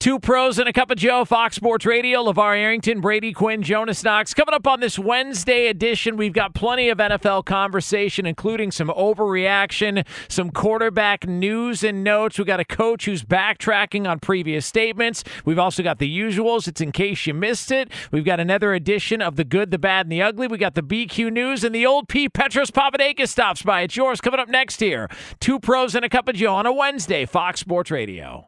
Two pros and a cup of Joe, Fox Sports Radio, LeVar Arrington, Brady Quinn, Jonas Knox. Coming up on this Wednesday edition, we've got plenty of NFL conversation, including some overreaction, some quarterback news and notes. We've got a coach who's backtracking on previous statements. We've also got the usuals. It's in case you missed it. We've got another edition of the good, the bad, and the ugly. We got the BQ news and the old P. Petros Papadakis stops by. It's yours coming up next here. Two pros and a cup of Joe on a Wednesday, Fox Sports Radio.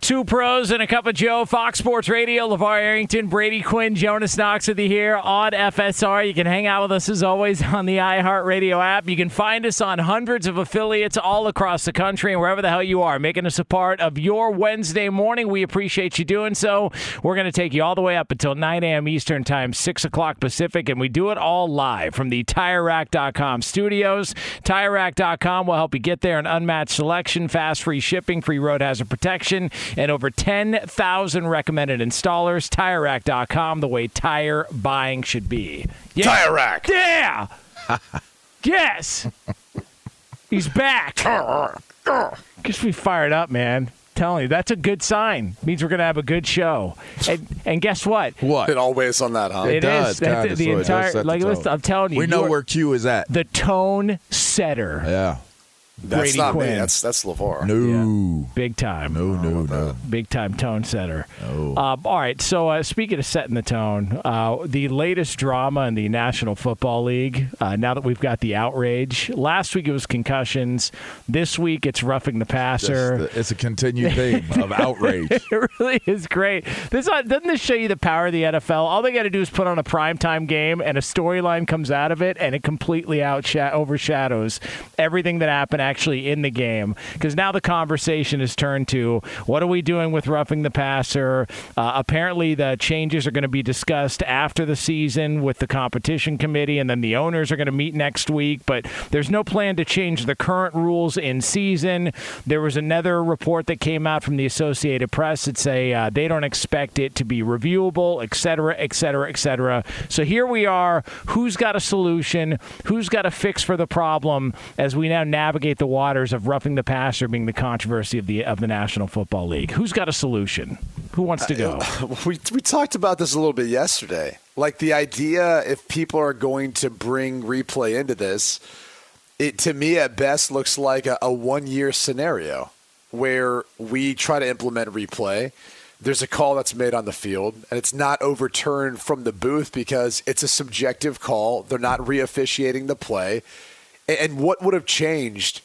Two pros and a cup of Joe, Fox Sports Radio, LeVar Arrington, Brady Quinn, Jonas Knox with you here on FSR. You can hang out with us as always on the iHeartRadio app. You can find us on hundreds of affiliates all across the country and wherever the hell you are, making us a part of your Wednesday morning. We appreciate you doing so. We're going to take you all the way up until 9 a.m. Eastern Time, 6 o'clock Pacific, and we do it all live from the TireRack.com studios. TireRack.com will help you get there an unmatched selection, fast free shipping, free road hazard protection and over 10,000 recommended installers. TireRack.com, the way tire buying should be. Yeah. Tire Rack. Yeah. yes. He's back. Gets me fired up, man. Telling you, that's a good sign. Means we're going to have a good show. And, and guess what? What? It all weighs on that, huh? It does, is. That's kinda, the so entire. set the Like, listen, I'm telling you, we know you're where Q is at. the tone setter. Yeah. That's Brady not Quinn. me. That's that's LeVar. No. Big time. No, no, no. big time tone setter. Oh. Um, all right. So uh, speaking of setting the tone, uh, the latest drama in the National Football League. Uh, now that we've got the outrage, last week it was concussions. This week it's roughing the passer. It's, it's a continued theme of outrage. it really is great. This uh, doesn't this show you the power of the NFL? All they got to do is put on a primetime game, and a storyline comes out of it, and it completely outsha- overshadows everything that happened actually in the game. Because now the conversation is turned to what are we doing with roughing the passer? Uh, apparently, the changes are going to be discussed after the season with the competition committee, and then the owners are going to meet next week. But there's no plan to change the current rules in season. There was another report that came out from the Associated Press that say uh, they don't expect it to be reviewable, et cetera, et cetera, et cetera. So here we are. Who's got a solution? Who's got a fix for the problem as we now navigate the waters of roughing the passer being the controversy of the of the National Football League? Who's got a solution? Who wants to go? We we talked about this a little bit yesterday. Like the idea, if people are going to bring replay into this, it to me at best looks like a, a one year scenario where we try to implement replay. There's a call that's made on the field, and it's not overturned from the booth because it's a subjective call. They're not re-officiating the play. And what would have changed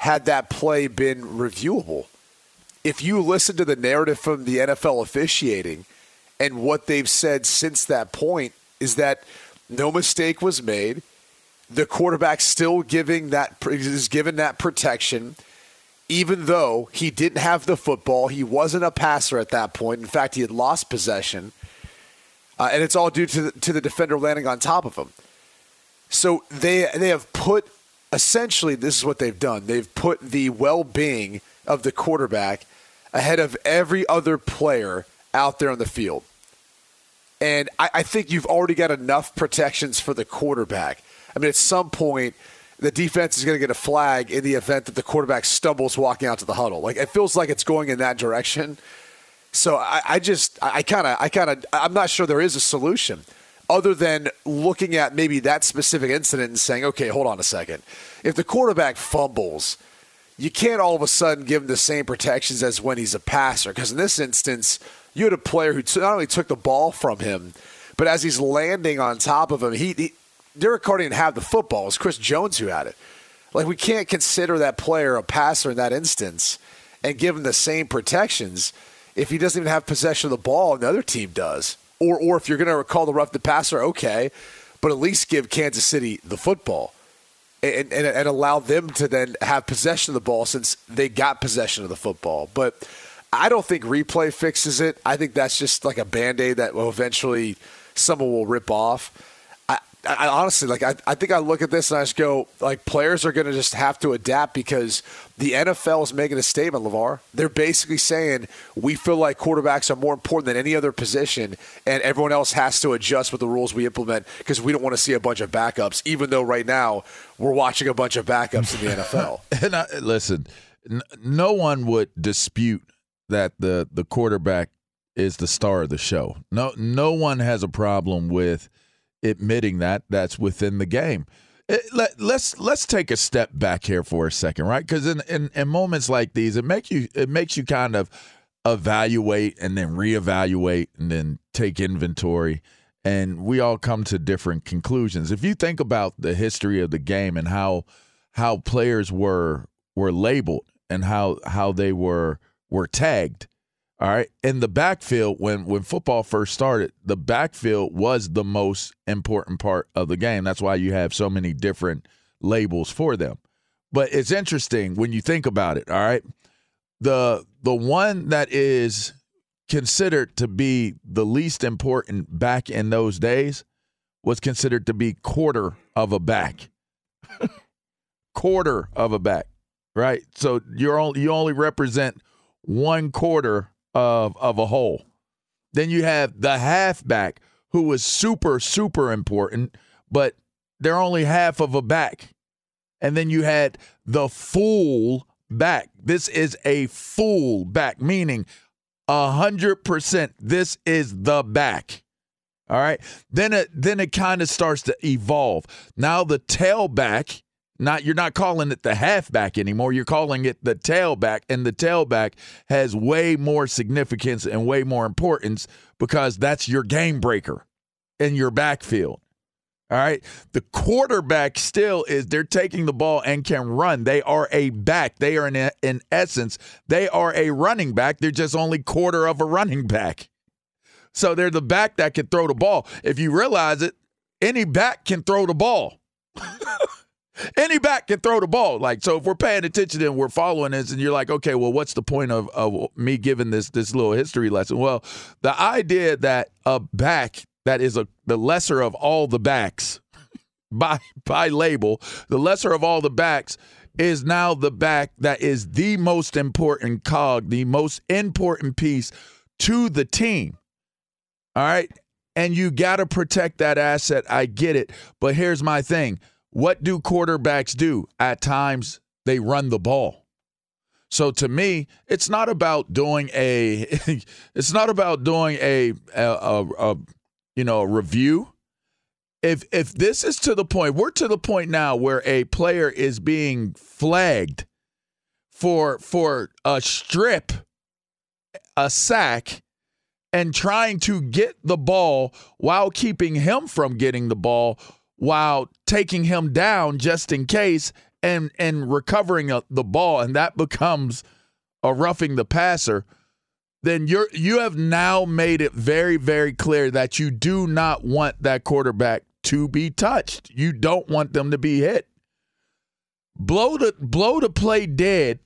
had that play been reviewable? if you listen to the narrative from the NFL officiating and what they've said since that point is that no mistake was made. the quarterback still giving that is given that protection, even though he didn't have the football. He wasn't a passer at that point. In fact, he had lost possession, uh, and it's all due to the, to the defender landing on top of him. So they they have put essentially this is what they've done. They've put the well being of the quarterback ahead of every other player out there on the field. And I, I think you've already got enough protections for the quarterback. I mean, at some point, the defense is going to get a flag in the event that the quarterback stumbles walking out to the huddle. Like it feels like it's going in that direction. So I, I just, I kind of, I kind of, I'm not sure there is a solution other than looking at maybe that specific incident and saying, okay, hold on a second. If the quarterback fumbles, you can't all of a sudden give him the same protections as when he's a passer. Because in this instance, you had a player who not only took the ball from him, but as he's landing on top of him, he, he Derek Carr didn't have the football. It was Chris Jones who had it. Like we can't consider that player a passer in that instance and give him the same protections if he doesn't even have possession of the ball and the other team does. Or or if you're going to call the rough the passer, okay, but at least give Kansas City the football. And, and, and allow them to then have possession of the ball since they got possession of the football. But I don't think replay fixes it. I think that's just like a band aid that will eventually someone will rip off. I, honestly like I, I think I look at this and I just go like players are going to just have to adapt because the NFL is making a statement, Levar. They're basically saying we feel like quarterbacks are more important than any other position, and everyone else has to adjust with the rules we implement because we don't want to see a bunch of backups. Even though right now we're watching a bunch of backups in the NFL. and I, listen, n- no one would dispute that the the quarterback is the star of the show. No, no one has a problem with admitting that that's within the game. It, let, let's let's take a step back here for a second, right? Because in, in, in moments like these, it makes you it makes you kind of evaluate and then reevaluate and then take inventory, and we all come to different conclusions. If you think about the history of the game and how how players were were labeled and how how they were were tagged, all right. In the backfield, when when football first started, the backfield was the most important part of the game. That's why you have so many different labels for them. But it's interesting when you think about it, all right? The the one that is considered to be the least important back in those days was considered to be quarter of a back. quarter of a back, right? So you're only you only represent one quarter of of a whole. Then you have the halfback who was super super important, but they're only half of a back. And then you had the full back. This is a full back, meaning a hundred percent. This is the back. All right. Then it then it kind of starts to evolve. Now the tailback not you're not calling it the halfback anymore. You're calling it the tailback, and the tailback has way more significance and way more importance because that's your game breaker in your backfield. All right. The quarterback still is they're taking the ball and can run. They are a back. They are in in essence, they are a running back. They're just only quarter of a running back. So they're the back that can throw the ball. If you realize it, any back can throw the ball. any back can throw the ball. Like so, if we're paying attention and we're following this, and you're like, okay, well, what's the point of, of me giving this this little history lesson? Well, the idea that a back that is a the lesser of all the backs by by label, the lesser of all the backs is now the back that is the most important cog, the most important piece to the team. All right. And you got to protect that asset. I get it. But here's my thing what do quarterbacks do? At times, they run the ball. So to me, it's not about doing a it's not about doing a, a, a, a you know a review. If if this is to the point, we're to the point now where a player is being flagged for for a strip, a sack, and trying to get the ball while keeping him from getting the ball while taking him down just in case and and recovering a, the ball and that becomes a roughing the passer then you're you have now made it very very clear that you do not want that quarterback to be touched. You don't want them to be hit. Blow the blow the play dead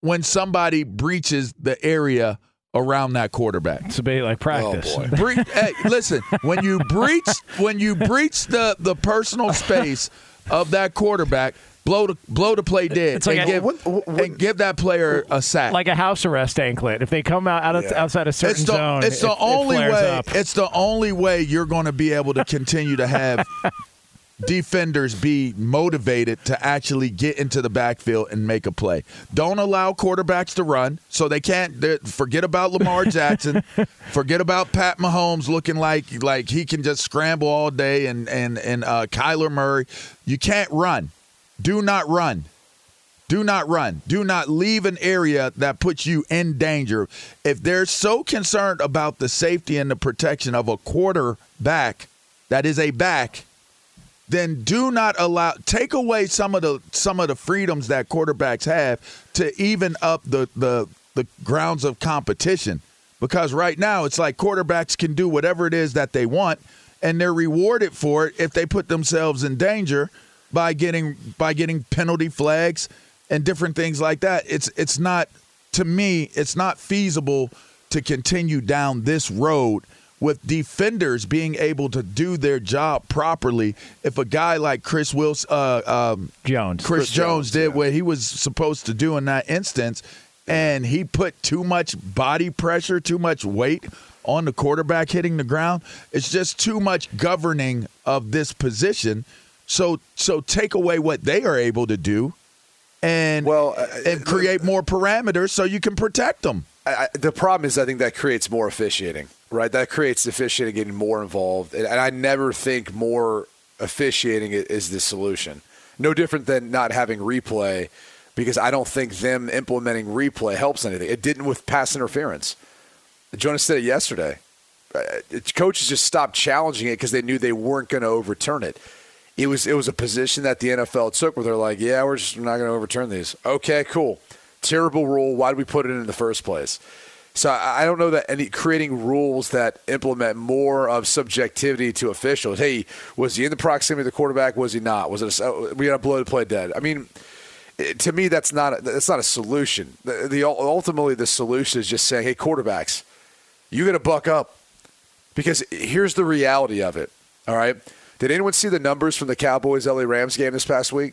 when somebody breaches the area around that quarterback. It's a bit like oh, practice. Oh, boy. Bre- hey, listen, when you breach when you breach the the personal space of that quarterback, blow the blow the play dead It's like and, a- give, What- what- and give that player a sack. like a house arrest anklet. If they come out, out of, Yeah. outside a certain it's the, zone, it's the it- it only flares way. up. It's the only way you're going to be able to continue to have defenders be motivated to actually get into the backfield and make a play. Don't allow quarterbacks to run, so they can't. Forget about Lamar Jackson. forget about Pat Mahomes looking like like he can just scramble all day, and and and uh, Kyler Murray. You can't run. Do not run. Do not run. Do not leave an area that puts you in danger. If they're so concerned about the safety and the protection of a quarterback that is a back, then do not allow take away some of the some of the freedoms that quarterbacks have to even up the the the grounds of competition. Because right now it's like quarterbacks can do whatever it is that they want and they're rewarded for it if they put themselves in danger by getting by getting penalty flags and different things like that. It's it's not to me it's not feasible to continue down this road with defenders being able to do their job properly if a guy like Chris Wilson uh, um, Jones. Chris, Chris Jones, Jones, did yeah. what he was supposed to do in that instance, and he put too much body pressure, too much weight on the quarterback hitting the ground. It's just too much governing of this position. So, so take away what they are able to do, and Well, uh, and create more parameters so you can protect them. I, I, the problem is, I think that creates more officiating, right? That creates the officiating getting more involved, and, and I never think more officiating is the solution. No different than not having replay, because I don't think them implementing replay helps anything. It didn't with pass interference. Jonas said it yesterday. Uh, Coaches just stopped challenging it because they knew they weren't going to overturn it. It was it was a position that the NFL took where they're like, yeah, we're just not going to overturn these. Okay, cool. Terrible rule. Why did we put it in in the first place? So I don't know that any creating rules that implement more of subjectivity to officials. Hey, was he in the proximity of the quarterback? Was he not? Was it a, oh, we got to blow the play dead? I mean, eh, to me, that's not a, that's not a solution. The, the ultimately the solution is just saying, hey, quarterbacks, you got to buck up because here's the reality of it. All right. Did anyone see the numbers from the Cowboys LA Rams game this past week?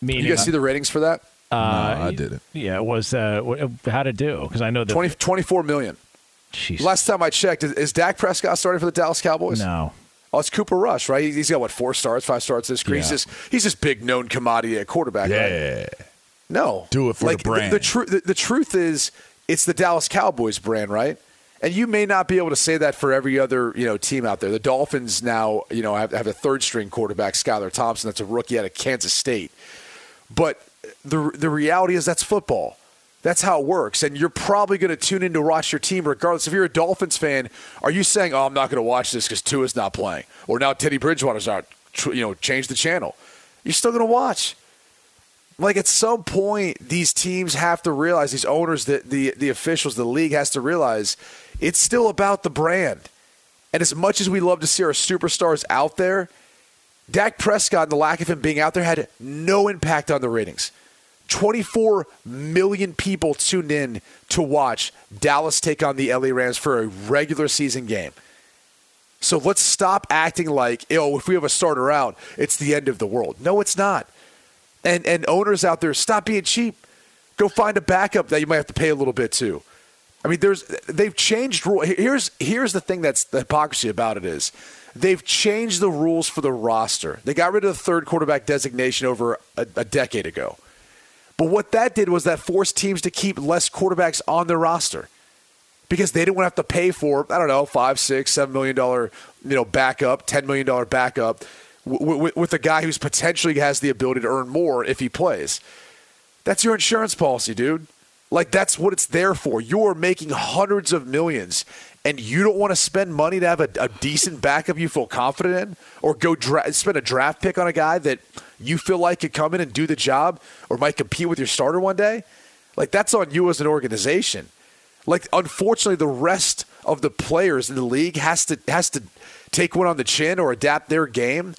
Meaning, You guys see the ratings for that? Uh, No, I didn't. Yeah, it was uh, how to do because I know that 20, 24 million. Jeez. Last time I checked, is, is Dak Prescott starting for the Dallas Cowboys? no. Oh, it's Cooper Rush, right? He- He's got what four starts, five starts this. He's Yeah. just he's just big known commodity at quarterback. right? Yeah. No, Do it for the brand. The, tru- the, the truth is, it's the Dallas Cowboys brand, right? And you may not be able to say that for every other you know team out there. The Dolphins now you know have, have a third string quarterback, Skylar Thompson, that's a rookie out of Kansas State. But the the reality is that's football. That's how it works, and you're probably going to tune in to watch your team regardless. If you're a Dolphins fan, are you saying, "Oh, I'm not going to watch this because Tua's not playing," or now Teddy Bridgewater's out? You know, change the channel. You're still going to watch. Like at some point, these teams have to realize these owners, the the the officials, the league has to realize it's still about the brand. And as much as we love to see our superstars out there, Dak Prescott and the lack of him being out there had no impact on the ratings. 24 million people tuned in to watch Dallas take on the LA Rams for a regular season game. So let's stop acting like, oh, if we have a starter out, it's the end of the world. No, it's not. And and owners out there, stop being cheap. Go find a backup that you might have to pay a little bit to. I mean, there's they've changed rule. Here's here's the thing that's the hypocrisy about it is they've changed the rules for the roster. They got rid of the third quarterback designation over a, a decade ago. But what that did was that forced teams to keep less quarterbacks on their roster because they didn't want to have to pay for I don't know five, six, seven million dollar you know backup, ten million dollar backup w- w- with a guy who's potentially has the ability to earn more if he plays. That's your insurance policy, dude. Like that's what it's there for. You're making hundreds of millions, and you don't want to spend money to have a, a decent backup you feel confident in, or go dra- spend a draft pick on a guy that you feel like could come in and do the job, or might compete with your starter one day. Like that's on you as an organization. Like unfortunately, the rest of the players in the league has to has to take one on the chin or adapt their game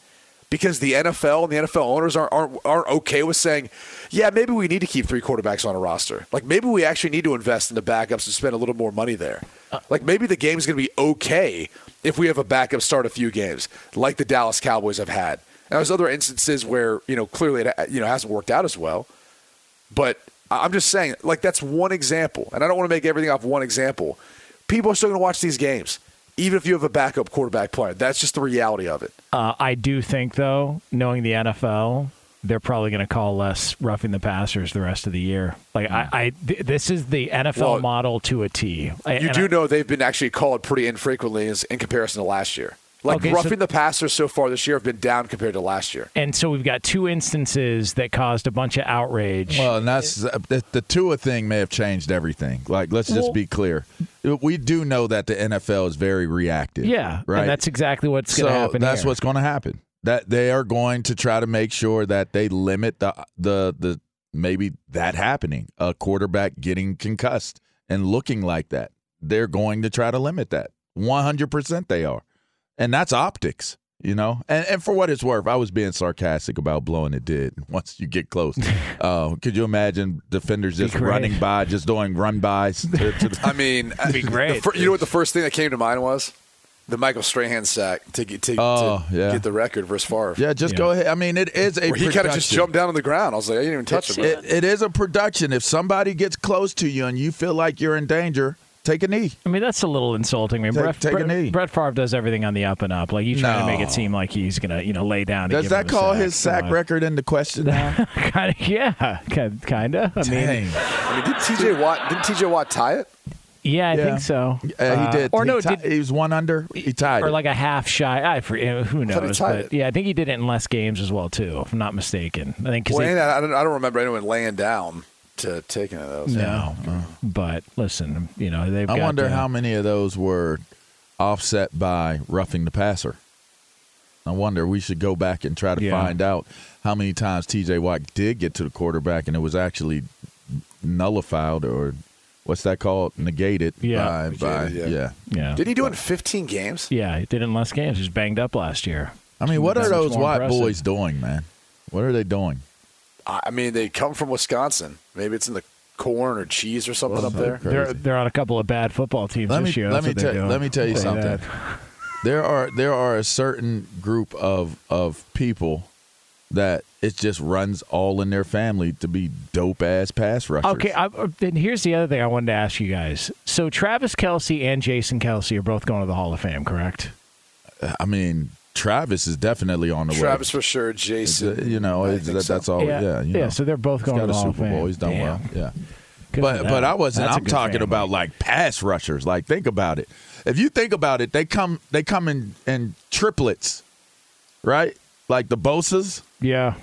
because the NFL and the NFL owners aren't, aren't, aren't okay with saying, yeah, maybe we need to keep three quarterbacks on a roster. Like maybe we actually need to invest in the backups and spend a little more money there. Uh, like maybe the game's going to be okay if we have a backup start a few games, like the Dallas Cowboys have had. And there's other instances where you know clearly it you know hasn't worked out as well. But I'm just saying, like that's one example, and I don't want to make everything off one example. People are still going to watch these games, even if you have a backup quarterback player. That's just the reality of it. Uh, I do think, though, knowing the NFL, they're probably going to call less roughing the passers the rest of the year. Like I, I th- this is the NFL Well, model to a T. I- You do I- know they've been actually called pretty infrequently as- in comparison to last year. Like Okay, so- roughing the passers so far this year have been down compared to last year. and so we've got two instances that caused a bunch of outrage. Well, and that's uh, the, the Tua thing may have changed everything. Like, let's just Well- be clear. We do know that the NFL is very reactive. yeah, right. and that's exactly what's so going to happen. that's here. what's going to happen. That they are going to try to make sure that they limit the the the maybe that happening, a quarterback getting concussed and looking like that. They're going to try to limit that. One hundred percent, they are, and that's optics. You know, and and for what it's worth, I was being sarcastic about blowing it did Once you get close, uh, could you imagine defenders just running by, just doing run bys? To, to the, I mean, be great. the fir- you know what the first thing that came to mind was? The Michael Strahan sack to get to, Oh, to yeah. get the record versus Favre. yeah, just Yeah. go ahead. I mean, it is a Where he kind of just jumped down on the ground. I was like, I didn't even touch him. It, it is a production. If somebody gets close to you and you feel like you're in danger, take a knee. I mean, that's a little insulting. I mean, Take- Brett, take a Brett, knee. Brett Favre does everything on the up and up. Like you trying to make it seem like he's gonna, you know, lay down. Does that call sack. his sack Come on. record into question now? kind of, yeah, kind of. I mean, Dang. I mean, did TJ Watt didn't TJ Watt tie it? yeah, I Yeah. think so. Uh, Uh, he did. or he no, ti- did, he was one under. He tied or it. like a half shy. I forget. Who knows? tied But yeah, I think he did it in less games as well too, if I'm not mistaken. I think because Well, and I, don't, I don't remember anyone laying down to taking it. That was- no. Uh-huh. But listen, you know they've. I got wonder the- how many of those were offset by roughing the passer. I wonder. We should go back and try to Yeah. find out how many times T.J. Watt did get to the quarterback and it was actually nullified or what's that called? Negated. Yeah. By, by, yeah. yeah. Yeah. Did he do it in 15 games? Yeah, he did in less games. He was banged up last year. I mean, what are That's much those white impressive. boys doing, man? What are they doing? I I mean, they come from Wisconsin. Maybe it's in the corn or cheese or something up there. Crazy. They're they're on a couple of bad football teams Let this me year. let me tell let me tell you something. There are there are a certain group of of people that it just runs all in their family to be dope ass pass rushers. Okay, I, uh, then here's the other thing I wanted to ask you guys. So Travis Kelce and Jason Kelce are both going to the Hall of Fame, correct? I mean, Travis is definitely on the Travis way. Travis for sure. Jason. you know, I it's- think that, so. that's all. Yeah, you know. so they're both He's going got to the a Super Fame. Bowl. He's done Damn. well. Yeah. Good But for but. I wasn't. That's a I'm talking family. about like pass rushers. Like think about it. If you think about it, they come they come in in triplets, right? Like the Bosa's. yeah.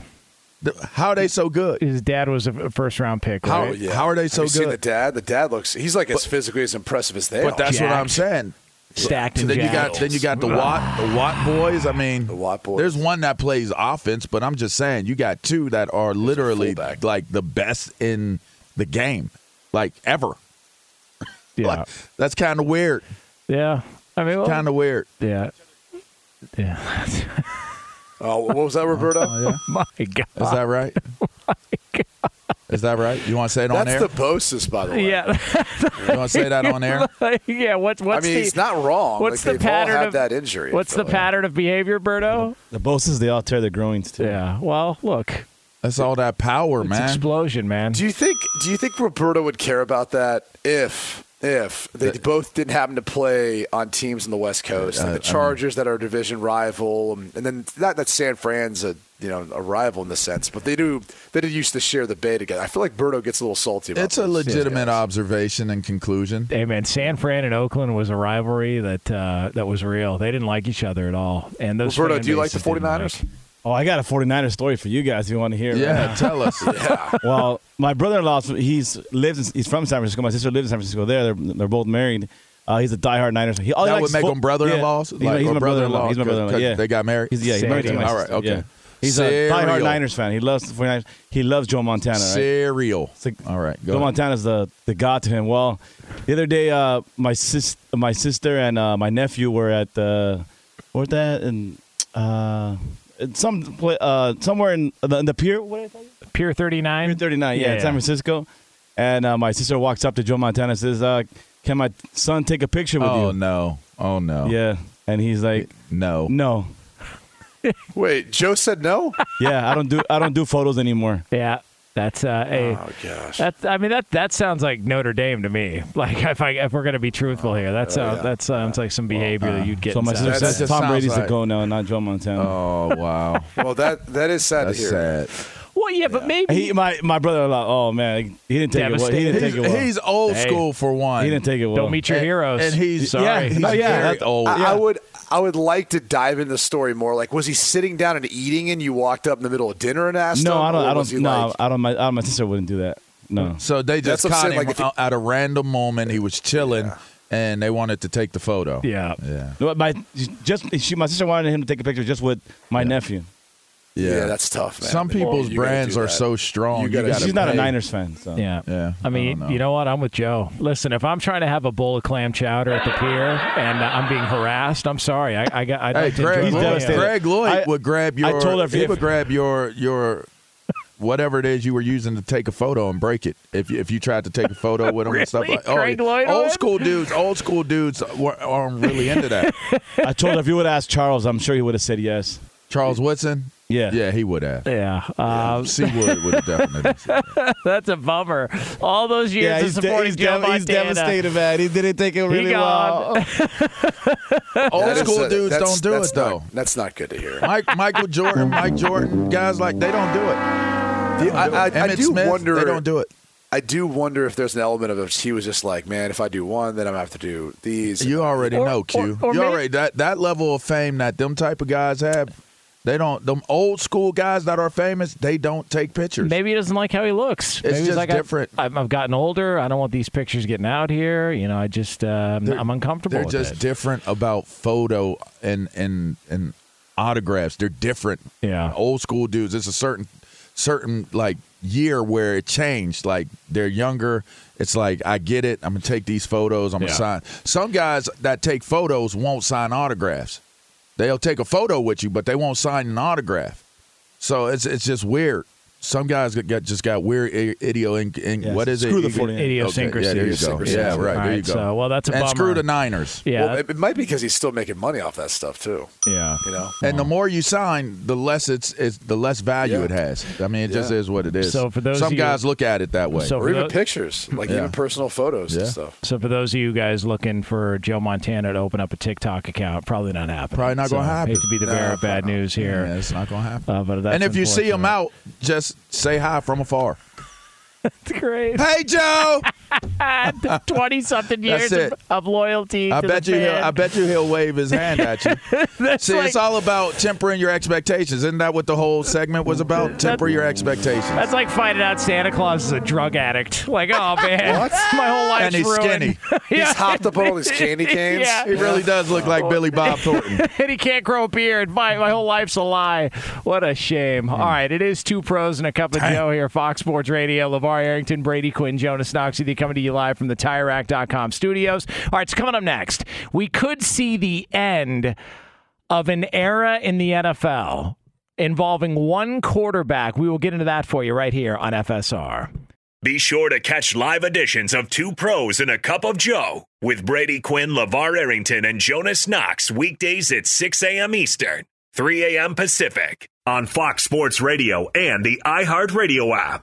How are they so good? His dad was a first round pick, How- Yeah. How are they Have so you seen good? the dad? The dad looks. He's like as physically as impressive as they are. But are. that's what I'm saying. Stacked So and then you got then you got the Watt the Watt boys. I mean, The Watt boys. There's one that plays offense, but I'm just saying you got two that are literally like the best in the game, like ever. yeah. Like, that's kind of weird. yeah. I mean, well, Kind of weird. yeah. Yeah. oh, what was that, Roberto? Oh, yeah. My God. Is that right? Is that right? You want to say it on That's air? That's the Bosas, by the way. Yeah. you want to say that on air? yeah. What's what's I mean, the he's not wrong. What's like, the they've all pattern had of that injury. What's the So- pattern of behavior, Berto? The bosses, they all tear their groins too. Yeah. Well, look, That's all that power, it's man. explosion, man. Do you think? Do you think Roberto would care about that if if they both didn't happen to play on teams in the West Coast, like Uh, the Chargers that are a division rival, um, and then not that San Fran's a you know a rival in the sense, but they do they did used to share the bay together. I feel like Berto gets a little salty about It's a legitimate Yeah. observation and conclusion. Hey man, San Fran and Oakland was a rivalry that uh, that was real. They didn't like each other at all. And those Roberto, fan do you like the bases didn't 49ers? Like- Oh, I got a 49er story for you guys if you want to hear. it Yeah, now. tell us. Yeah. well, my brother-in-law, he's lives. In, he's from San Francisco. My sister lives in San Francisco. There, they're, they're both married. Uh, he's a diehard Niners. fan. He, all that would make fo- them brother-in-laws. Yeah, he's, he's my brother-in-law. He's my brother-in-law. Yeah, they got married. He's, yeah, he's married to my All right, okay. Yeah. He's Cereal. a diehard Niners fan. He loves the 49ers. He loves Joe Montana. Right? Cereal. Like- All right, go Joe ahead. Montana's the the god to him. Well, the other day, uh, my sis, my sister and uh, my nephew were at the Where's that? And uh, some pla- uh, somewhere in the, in the pier. What did I tell you? Pier 39. Pier 39. Yeah, Yeah, in San. Francisco. And uh, my sister walks up to Joe Montana and says, uh, "Can my son take a picture with Oh you?" Oh no! Oh no! Yeah, and he's like, No. "No, Wait, Joe said no? yeah, I don't do I don't do photos anymore." Yeah. That's uh, a. Oh gosh. That's. I mean, that that sounds like Notre Dame to me. Like, if I if we're gonna be truthful here, that sounds that sounds like some behavior that you'd get. So my inside. sister says Tom Brady's like- the go now, not Joe Montana. Oh wow! well, that that is sad That's to hear. sad. Well, yeah, but maybe He, my my brother, like, oh man, he didn't take it well. He didn't take it well. he's old Hey. school for one. he didn't take it well. don't meet your And- heroes. and he's- sorry. yeah, He's No, yeah, very that- old. I, Yeah. I would I would like to dive into the story more. Like, was he sitting down and eating, and you walked up in the middle of dinner and asked no, him? I don't. I don't. No, like- I don't. My, I, my sister wouldn't do that. No. So they just That's caught him like, he- out- at a random moment. He was chilling, and they wanted to take the photo. yeah. Yeah. No, my just she, my sister wanted him to take a picture just with my nephew. Yeah. that's tough, man. Some people's you brands are that. so strong. You You gotta- gotta She's not a. Niners fan, so Yeah. Yeah. I mean, don't you know what? I'm with Joe. Listen, if I'm trying to have a bowl of clam chowder at the pier and uh, I'm being harassed, I'm sorry. I, I got. I'd Hey, like to Greg, enjoy my Lloyd, devastated. Greg Lloyd I- would grab your. I told her if- he if- would grab your your whatever it is you were using to take a photo and break it if you, if you tried to take a photo with him and stuff Really? like. Oh, Greg Lloyd old school dudes, old school dudes were, aren't really into that. I told her if you would ask Charles, I'm sure he would have said yes. Charles Woodson, Yeah. yeah, he would have. Yeah. Uh, Seawood would have definitely. said that. that's a bummer. All those years Yeah, of he's, de- supporting he's, Joe dev- he's devastated, man. He didn't take it really gone. well. Old school a- dudes don't do that's it not- though. That's not good to hear. Mike, Michael Jordan, Mike Jordan, guys like they don't do it. The- I, I, I Emmett do Smith, wonder. they don't do it. I do wonder if there's an element of if he was just like, man, if I do one, then I'm gonna have to do these. You already Or- know, Q. or- or you may- already that that level of fame that them type of guys have. They don't. Them old school guys that are famous, they don't take pictures. Maybe he doesn't like how he looks. Maybe he's just like, I- different. I've, I've gotten older. I don't want these pictures getting out here. You know, I just uh, I'm uncomfortable. They're just it. different about photo and and and autographs. They're different. Yeah. Old school dudes. It's a certain certain like year where it changed. Like they're younger. It's like I get it. I'm gonna take these photos. I'm Yeah. gonna sign. Some guys that take photos won't sign autographs. They'll take a photo with you, but they won't sign an autograph. So it's it's just weird. Some guys got, got just got weird i- idio in, in Yeah, what is screw it? the Ego- 49ers. Idiosyncrasies. Okay, yeah, there you go. Idiosyncrasies. Yeah, right. All there you go. so, well, that's a and bummer. screw the Niners. Yeah, Well, it, it might be because he's still making money off that stuff too. yeah. You know. And the more you sign, the less it's, it's the less value Yeah. it has. I mean, it just is what it is. So for those some of you- guys look at it that way. So Or even tho- pictures, like Yeah. even personal photos and stuff. So for those of you guys looking for Joe Montana to open up a TikTok account, probably not happening. Probably not gonna happen. Hate to be the bearer of bad news here. it's not gonna happen. Uh, but and if you see him out, just say hi from afar. That's great. Hey, Joe. Twenty something years of, of loyalty. I to bet the you. He'll. I bet you he'll wave his hand at you. See, like, it's all about tempering your expectations. Isn't that what the whole segment was about? Temper your expectations. That's like finding out Santa Claus is a drug addict. Like, oh man, What? my whole life. and he's ruined. skinny. He's hopped up on all these candy canes. Yeah. He really does look like oh. Billy Bob Thornton. and he can't grow a beard. My, my whole life's a lie. What a shame. All hmm. right, it is two pros and a cup of Joe here, Fox Sports Radio. LeVar Arrington, Brady Quinn, Jonas Knox with you coming to you live from the TireRack.com studios. All right, so coming up next, we could see the end of an era in the NFL involving one quarterback. We will get into that for you right here on FSR. Be sure to catch live editions of Two Pros and a Cup of Joe with Brady Quinn, LeVar Arrington, and Jonas Knox weekdays at 6 a.m. Eastern, 3 a.m. Pacific on Fox Sports Radio and the iHeartRadio app.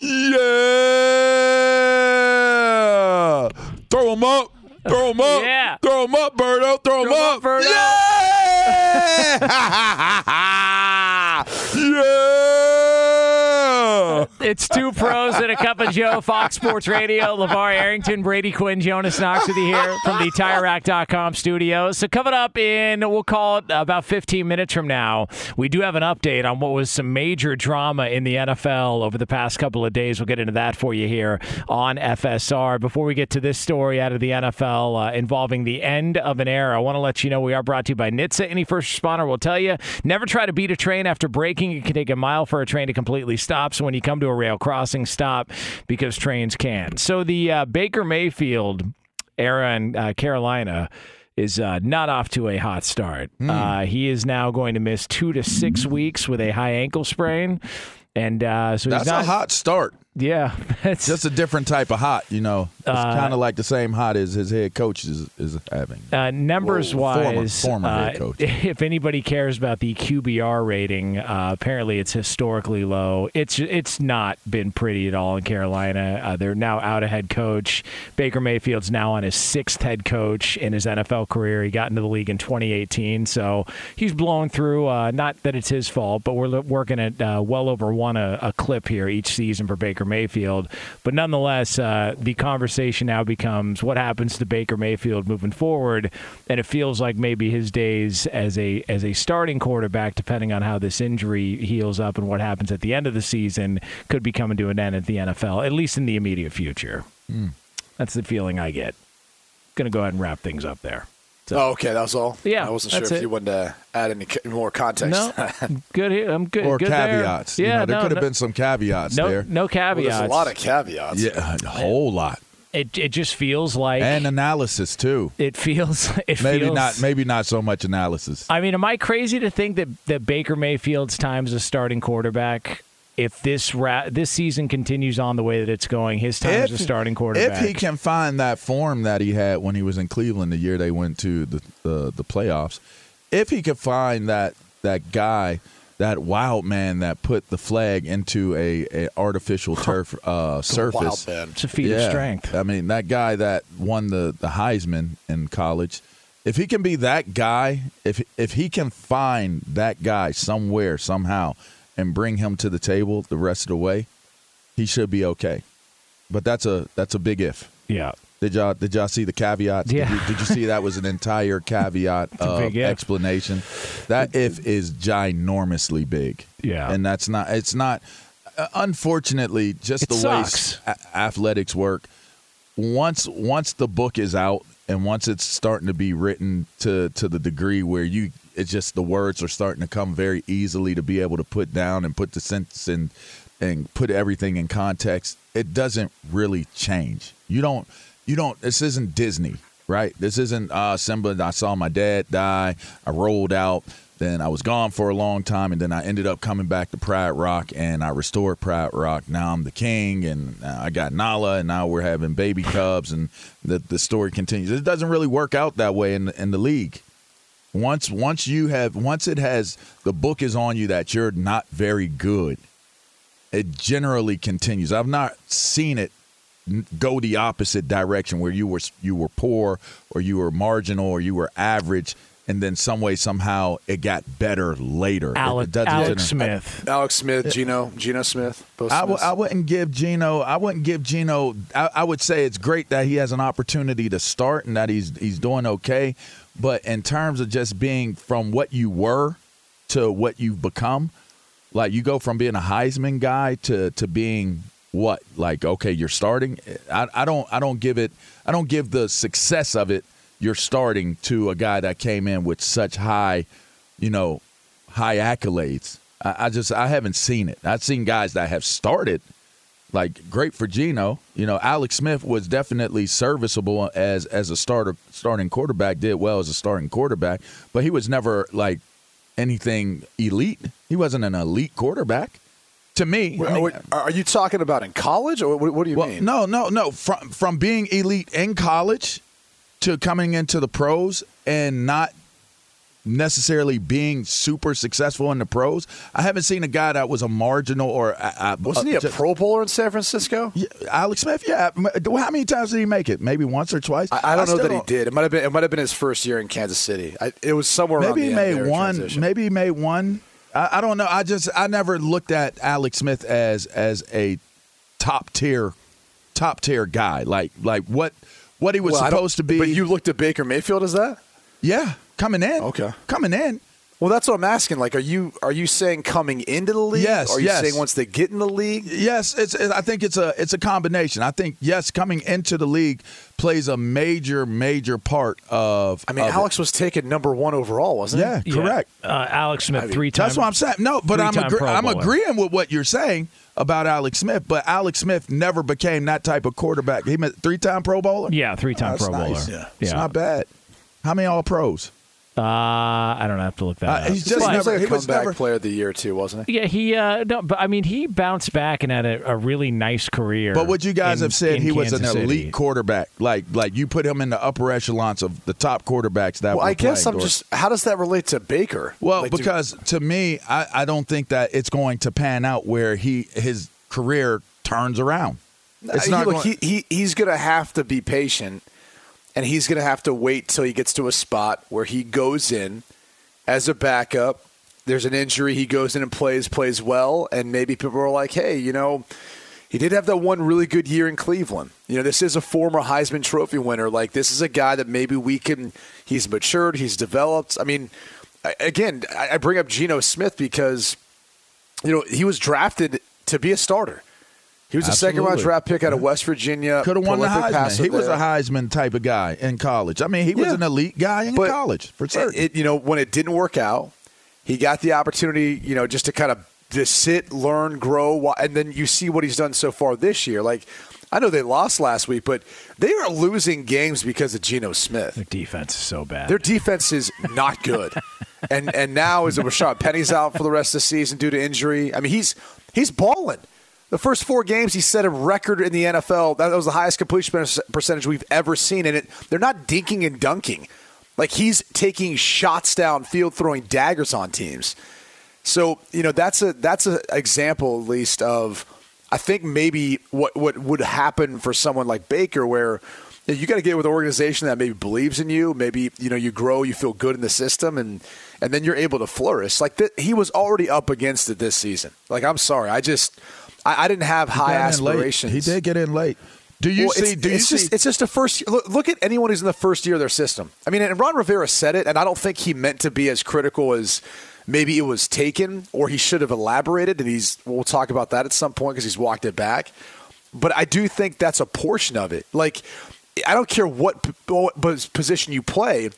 Yeah! Throw them up. Throw them up. Yeah. Throw them up, Berto. Throw them up. Berto. Yeah! It's two pros and a cup of Joe, Fox Sports Radio. LeVar Arrington, Brady Quinn, Jonas Knox with you here from the TireRack.com studios. So coming up in, we'll call it about 15 minutes from now, we do have an update on what was some major drama in the NFL over the past couple of days. We'll get into that for you here on FSR. Before we get to this story out of the NFL uh, involving the end of an era, I want to let you know we are brought to you by NHTSA. Any first responder will tell you, never try to beat a train after braking. It can take a mile for a train to completely stop. So when you come to a rail crossing, stop because trains can. So the uh, Baker Mayfield era in uh, Carolina is uh, not off to a hot start. Uh, he is now going to miss two to six weeks with a high ankle sprain. And uh, so That's not, a hot start. Yeah, Just a different type of hot, you know. It's Uh, kind of like the same hot as his head coach is, is having. Uh, numbers Whoa, former- wise, former uh, head coach. if anybody cares about the QBR rating, uh, apparently it's historically low. It's it's not been pretty at all in Carolina. Uh, they're now out a head coach. Baker Mayfield's now on his sixth head coach in his NFL career. He got into the league in 2018, so he's blown through. Uh, not that it's his fault, but we're working at uh, well over one a, a clip here each season for Baker Mayfield. But nonetheless, uh, the conversation now becomes what happens to Baker Mayfield moving forward, and it feels like maybe his days as a as a starting quarterback, depending on how this injury heals up and what happens at the end of the season, could be coming to an end at the NFL, at least in the immediate future. Mm. That's the feeling I get. Going to go ahead and wrap things up there. Oh, okay, that was all. Yeah, I wasn't sure if it. you wanted to add any more context. No, good here. I'm good. or good there. caveats. You Yeah, know, there no, could have no- been some caveats no, there. no Well, caveats. there's a lot of caveats. Yeah, a whole lot. It it just feels like And analysis too. it feels. It Maybe feels, not. Maybe not so much analysis. I mean, am I crazy to think that that Baker Mayfield's time as a starting quarterback? If this ra- this season continues on the way that it's going, his time as a starting quarterback. If he can find that form that he had when he was in Cleveland the year they went to the the, the playoffs, if he could find that that guy, that wild man that put the flag into a, a artificial turf uh, surface, wild man. It's a feat of strength. I mean, that guy that won the the Heisman in college. If he can be that guy, if if he can find that guy somewhere somehow and bring him to the table the rest of the way, he should be okay. But that's a that's a big if. yeah, Did y'all did y'all see the caveats? Yeah. Did you, did you see that was an entire caveat of explanation? That if is ginormously big. Yeah. and that's not. It's not. uh, Unfortunately, just It the sucks. way a- athletics work. Once once the book is out and once it's starting to be written to to the degree where you it's just the words are starting to come very easily to be able to put down and put the sentence in and put everything in context. It doesn't really change. You don't you don't this isn't disney right? This isn't uh simba i saw my dad die i rolled out then i was gone for a long time and then i ended up coming back to pride rock and i restored pride rock. Now i'm the king and uh, i got nala and now we're having baby cubs and the, the story continues. It doesn't really work out that way in, in the league once once you have once it has the book is on you that you're not very good it generally continues. I've not seen it go the opposite direction where you were you were poor or you were marginal or you were average and then some way somehow it got better later It- it Alex, doesn't Alex Smith. Alex Smith, Geno, Geno Smith, both I w- I wouldn't give Geno. I wouldn't give Geno. I, I would say it's great that he has an opportunity to start and that he's he's doing okay. But in terms of just being from what you were to what you've become, like you go from being a Heisman guy to to being what? Like okay, you're starting. I, I don't I don't give it. I don't give the success of it. You're starting to a guy that came in with such high, you know, high accolades. I, I just I haven't seen it. I've seen guys that have started, like great for Geno. You know, Alex Smith was definitely serviceable as as a starter starting quarterback. Did well as a starting quarterback, but he was never like anything elite. He wasn't an elite quarterback. To me, I mean- are you talking about in college, or what, what do you well, mean? no, no, no. From from being elite in college to coming into the pros and not necessarily being super successful in the pros. I haven't seen a guy that was a marginal or uh, uh, Wasn't he a just- Pro Bowler in San Francisco? Yeah, Alex Smith, yeah. How many times did he make it? Maybe once or twice. I, I don't know still that he did. It might have been. It might have been his first year in Kansas City. I, it was somewhere. around Maybe he the made one. transition. Maybe he made one. I, I don't know. I just I never looked at Alex Smith as as a top tier top tier guy. Like like what what he was Well, supposed to be. But you looked at Baker Mayfield as that? yeah, coming in. Okay. coming in. Well, that's what I'm asking. Like, are you are you saying coming into the league? Yes, Or are you yes. saying once they get in the league? Yes, it's. it- I think it's a it's a combination. I think yes, coming into the league plays a major major part of. I mean, of it. Alex was taken number one overall, wasn't Yeah, he? Yeah, correct. Uh, Alex Smith, three times. That's what I'm saying. No, but I'm three-time agree- I'm agreeing with what you're saying about Alex Smith. But Alex Smith never became that type of quarterback. He meant three time Pro Bowler. Yeah, three-time That's Pro Bowler. nice. Yeah. it's Yeah. not bad. How many All Pros? Uh, I don't have to look that Uh, up. he's He just was never. He a was comeback never. player of the year too, wasn't he? Yeah, he. Uh, no, but I mean, he bounced back and had a, a really nice career. But would you guys in- have said in he was an Kansas elite quarterback? Like, like you put him in the upper echelons of the top quarterbacks that. Well, were I guess playing I'm during- just. How does that relate to Baker? Well, Like, do- because to me, I, I don't think that it's going to pan out where he his career turns around. It's not he, look, going, he, he he's going to have to be patient, and he's going to have to wait till he gets to a spot where he goes in as a backup. There's an injury, he goes in and plays, plays well, and maybe people are like, "Hey, you know, He did have that one really good year in Cleveland. You know, this is a former Heisman Trophy winner. Like, this is a guy that maybe we can. He's matured. He's developed. I mean, again, I bring up Geno Smith because, you know, he was drafted to be a starter. He was a second round draft pick out of West Virginia. Could have won the Heisman. passer He was a. Heisman type of guy in college. I mean, he was Yeah. an elite guy in But college for certain. It, you know, when it didn't work out, he got the opportunity, you know, just to kind of just sit, learn, grow, and then you see what he's done so far this year. Like, I know they lost last week, but they are losing games because of Geno Smith. Their defense is so bad. Their defense is not good, and and now is it Rashaad Penny's out for the rest of the season due to injury? I mean, he's he's balling. The first four games, he set a record in the NFL. That was the highest completion percentage we've ever seen, and it they're not dinking and dunking. Like he's taking shots downfield, throwing daggers on teams. So you know that's a that's an example at least of I think maybe what what would happen for someone like Baker where you, know, you got to get with an organization that maybe believes in you, maybe you know you grow, you feel good in the system, and and then you're able to flourish. Like th- he was already up against it this season. Like I'm sorry, I just I, I didn't have high aspirations. He did get in late. Do you Well, see? It's, do you it's see? just it's just a first. Look, look at anyone who's in the first year of their system. I mean, and Ron Rivera said it, and I don't think he meant to be as critical as maybe it was taken, or he should have elaborated. And he's we'll talk about that at some point because he's walked it back. But I do think that's a portion of it. Like, I don't care what, what position you play.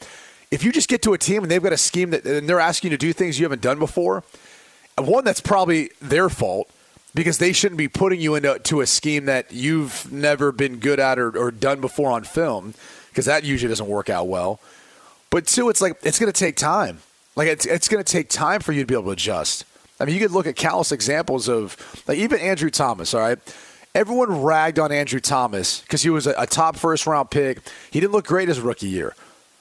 If you just get to a team and they've got a scheme that and they're asking you to do things you haven't done before, one that's probably their fault because they shouldn't be putting you into to a scheme that you've never been good at or, or done before on film because that usually doesn't work out well. But two, it's like it's going to take time. Like it's it's going to take time for you to be able to adjust. I mean, you could look at countless examples of like even Andrew Thomas. All right, everyone ragged on Andrew Thomas because he was a, a top first round pick. He didn't look great his rookie year.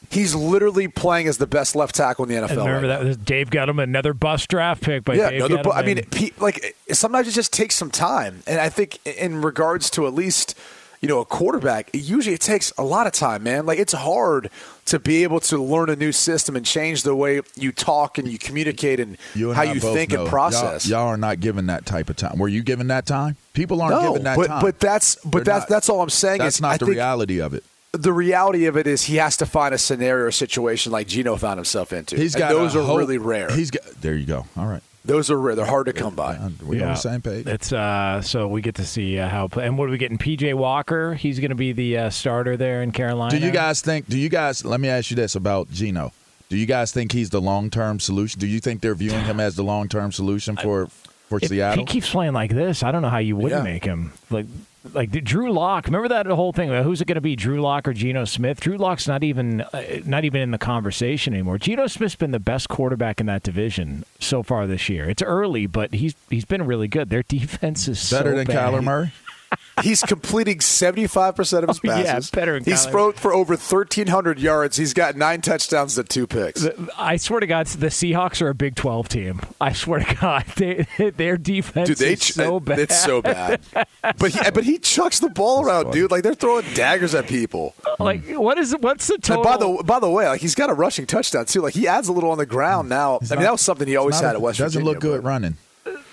He's literally playing as the best left tackle in the NFL. And remember right that was Dave him another bust draft pick by yeah, Dave another. bu- I mean, like sometimes it just takes some time, and I think in regards to at least you know a quarterback, usually it takes a lot of time, man. Like it's hard to be able to learn a new system and change the way you talk and you communicate and You and how I you think know. and process. Y'all, y'all are not given that type of time. Were you given that time? People aren't no, given that but time. but that's but They're that's not. that's all I'm saying. That's is not I the think reality of it. The reality of it is he has to find a scenario or situation like Geno found himself into. He's And got those are hope- really rare. He's got. There you go. All right. Those are rare. They're hard to come by. We're on the same page. It's uh, so we get to see uh, how. And what are we getting? PJ Walker. He's going to be the uh, starter there in Carolina. Do you guys think? Do you guys? Let me ask you this about Geno. Do you guys think he's the long term solution? Do you think they're viewing him as the long term solution for for If Seattle? If he keeps playing like this, I don't know how you wouldn't Yeah. make him like. Like Drew Lock, remember that whole thing? Who's it going to be, Drew Lock or Geno Smith? Drew Lock's not even uh, not even in the conversation anymore. Geno Smith's been the best quarterback in that division so far this year. It's early, but he's he's been really good. Their defense is Better so than bad. Kyler Murray. He's completing 75% of his Oh, yeah, passes. better than He's Kyler. thrown for over 1,300 yards. He's got nine touchdowns to two picks. I swear to God, the Seahawks are a Big Twelve team. I swear to God, they, their defense Dude, they is ch- so bad. It's so bad. but he, but he chucks the ball around, dude. Like they're throwing daggers at people. Like what is what's the And total? by the by the way, like he's got a rushing touchdown too. Like he adds a little on the ground hmm. now. I mean, not- that was something he always had a- at West doesn't Virginia. look good running.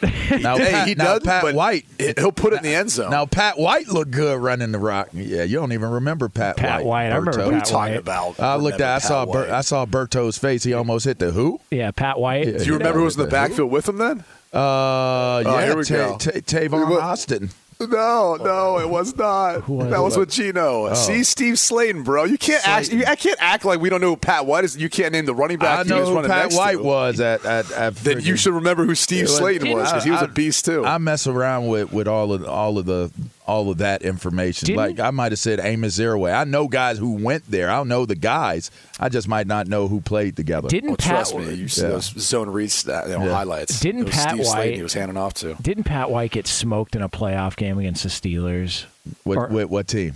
Now, Hey, Pat, he now does, Pat but White. he'll put it in the end zone. Now Pat White looked good running the rock. Yeah, you don't even remember Pat, White. Pat White, I remember Berto. Pat what are you talking about? I looked at. I saw. Pat Ber, White. I saw Berto's face. He almost hit the who? yeah, Pat White. Yeah. Do you remember who was in the Who? backfield with him then? Uh, yeah, Oh, here we Ta- go. Ta- Tavon Austin. No, no, oh. it was not. was that it? was with Geno. Oh. See, Steve Slaton, bro. You can't act. I can't act like we don't know who Pat White is. You can't name the running back. I know who running Pat White to. was at at. at Then you should remember who Steve Slaton was because he was a I- beast too. I mess around with, with all of all of the all of that information. Didn't- like I might have said Amos Zereoué. I know guys who went there. I know the guys. I just might not know who played together. Didn't well, Pat trust me, you see Yeah. those zone reads stat, you know, Yeah. highlights. Didn't It was Pat Steve White- Slaton he was handing off to? Didn't Pat White get smoked in a playoff game against the Steelers? with, or- with what team?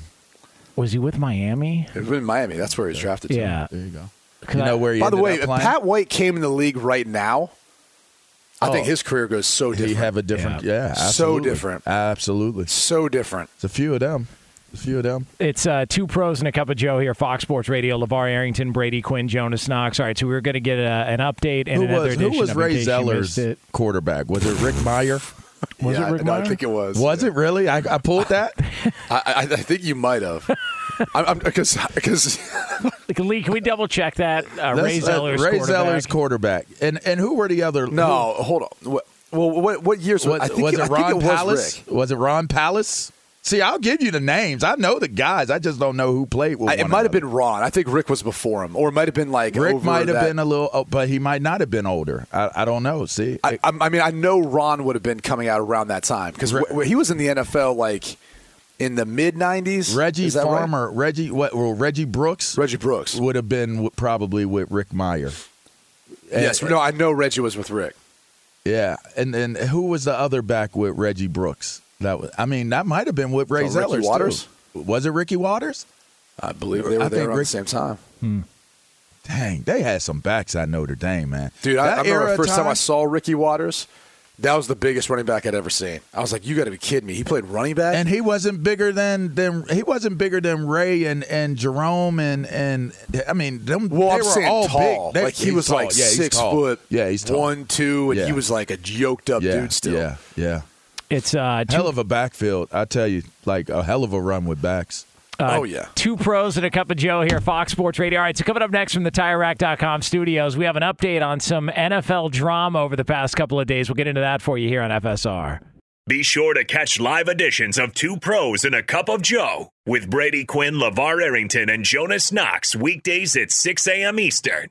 Was he with Miami? It was in Miami. That's where he was drafted. to. Yeah. There you go. You know I- where he By the way, up? Pat White came in the league right now, I think Oh. his career goes so he different. have a different. Yeah, So different. Absolutely. so different. It's a few of them. A few of them. It's uh, two pros and a cup of Joe here, Fox Sports Radio. LeVar Arrington, Brady Quinn, Jonas Knox. All right, so we're going to get a, an update and Who another was who edition was of Ray In Case You Zellars' Missed It. quarterback? Was it Rick Mirer? Was yeah, it Rick no, Mirer? I think it was. Was it really? I, I pulled that. I, I, I think you might have. I'm because because Lee, can we double check that? Uh, Ray That's, uh, Zellars' Ray quarterback. Zellars' quarterback. And and who were the other? no, hold on. What, well, what what years was, was, I think was it, it I think Ron it was Powlus? Rick. Was it Ron Powlus? See, I'll give you the names. I know the guys. I just don't know who played with. I, one it might have been Ron. I think Rick was before him, or it might have been like Rick over might have that- been a little, oh, but he might not have been older. I, I don't know. See, I, I I mean, I know Ron would have been coming out around that time because Re- he was in the NFL like in the mid '90s. Reggie that right? Farmer, Reggie, what? Well, Reggie Brooks Reggie Brooks. would have been w- probably with Rick Mirer. Yes, no, I know Reggie was with Rick. Yeah, and then who was the other back with Reggie Brooks? That was, I mean, that might have been with Ray Ricky Zellars. Watters? too. Was it Ricky Watters? I believe they were I there around Rick- the same time. Hmm. Dang, they had some backs at Notre Dame, man. Dude, I, That I remember the first time I saw Ricky Watters. That was the biggest running back I'd ever seen. I was like, "You got to be kidding me!" He played running back, and he wasn't bigger than than he wasn't bigger than Ray and and Jerome and and I mean them. well, they I'm were all tall. big. They- like he was tall. like yeah, six tall. foot, Yeah, he's tall. one two, and Yeah. he was like a yoked up yeah, dude still. Yeah, yeah. It's uh, Hell of a backfield, I tell you. Like a hell of a run with backs. Uh, oh, yeah. Two pros and a cup of Joe here, Fox Sports Radio. All right, so coming up next from the TireRack.com studios, we have an update on some NFL drama over the past couple of days. We'll get into that for you here on FSR. Be sure to catch live editions of Two Pros and a Cup of Joe with Brady Quinn, LeVar Arrington, and Jonas Knox weekdays at 6 a.m. Eastern,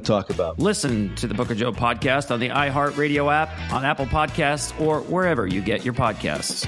talk about. Listen to the Book of Joe podcast on the iHeartRadio app, on Apple Podcasts, or wherever you get your podcasts.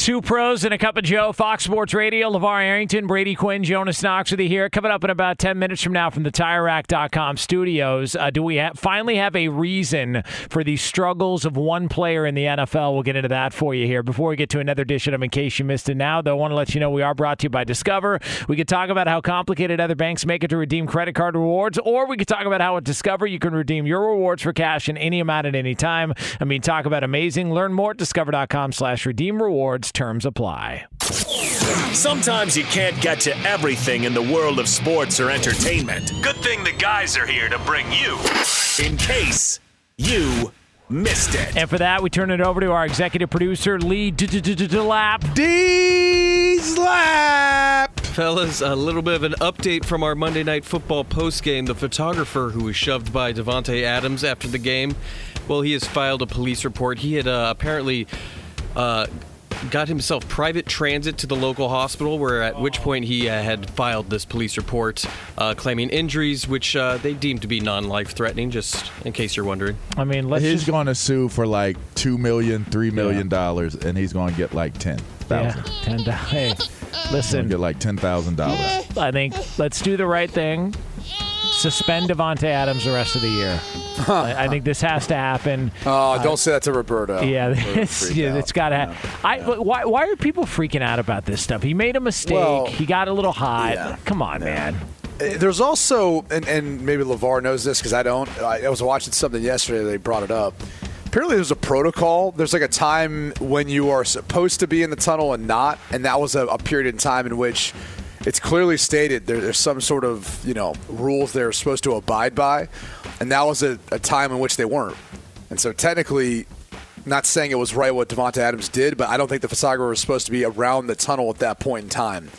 Two pros and a cup of Joe, Fox Sports Radio, LeVar Arrington, Brady Quinn, Jonas Knox with you here. Coming up in about 10 minutes from now from the TireRack.com studios. Uh, do we ha- finally have a reason for the struggles of one player in the NFL? We'll get into that for you here. Before we get to another edition of In Case You Missed It Now, though, I want to let you know we are brought to you by Discover. We could talk about how complicated other banks make it to redeem credit card rewards, or we could talk about how at Discover you can redeem your rewards for cash in any amount at any time. I mean, talk about amazing. Learn more at discover.com slash redeem rewards. Terms apply. Sometimes you can't get to everything in the world of sports or entertainment. Good thing the guys are here to bring you in case you missed it. And for that, we turn it over to our executive producer, Lee Delap. D-Slap! Fellas, a little bit of an update from our Monday Night Football postgame. The photographer who was shoved by Davante Adams after the game, well, he has filed a police report. He had uh, apparently uh, got himself private transit to the local hospital, where at which point he uh, had filed this police report uh, claiming injuries, which uh, they deemed to be non-life threatening. Just in case you're wondering. I mean, let's he's just- going to sue for like two million, three million dollars, and he's going to get like ten thousand. Yeah, thousand. ten dollars. Hey, Listen, listen. get like ten thousand dollars. I think let's do the right thing. Suspend Davante Adams the rest of the year. I, I think this has to happen. Oh, Uh, don't say that to Roberto. Yeah, it's, yeah it's got to. Ha- I. but Why? Why are people freaking out about this stuff? He made a mistake. Well, he got a little hot. yeah. Come on, man. Uh, There's also, and, and maybe LeVar knows this because I don't. I, I was watching something yesterday. They brought it up. Apparently, there's a protocol. There's like a time when you are supposed to be in the tunnel and not, and that was a, a period in time in which it's clearly stated there, there's some sort of you know rules they're supposed to abide by, and that was a, a time in which they weren't. And so technically, not saying it was right what Davante Adams did, but I don't think the photographer was supposed to be around the tunnel at that point in time.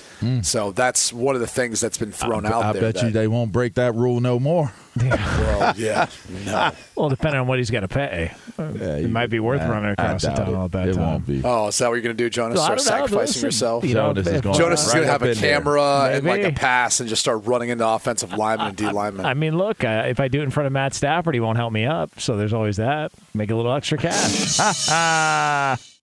So that's one of the things that's been thrown out Hmm. I there. bet that- you they won't break that rule no more. well, yeah, no. Well, depending on what he's got to pay, it might be worth I- running across the doubt tunnel it. at that It time. won't be. Oh, is that what you're going to do, Jonas? Well, I Start don't know. sacrificing yourself? you know, Jonas is going Jonas is right to have a camera and like a pass and just start running into offensive linemen and D linemen. I mean, look, uh, if I do it in front of Matt Stafford, he won't help me up. So there's always that. Make a little extra cash.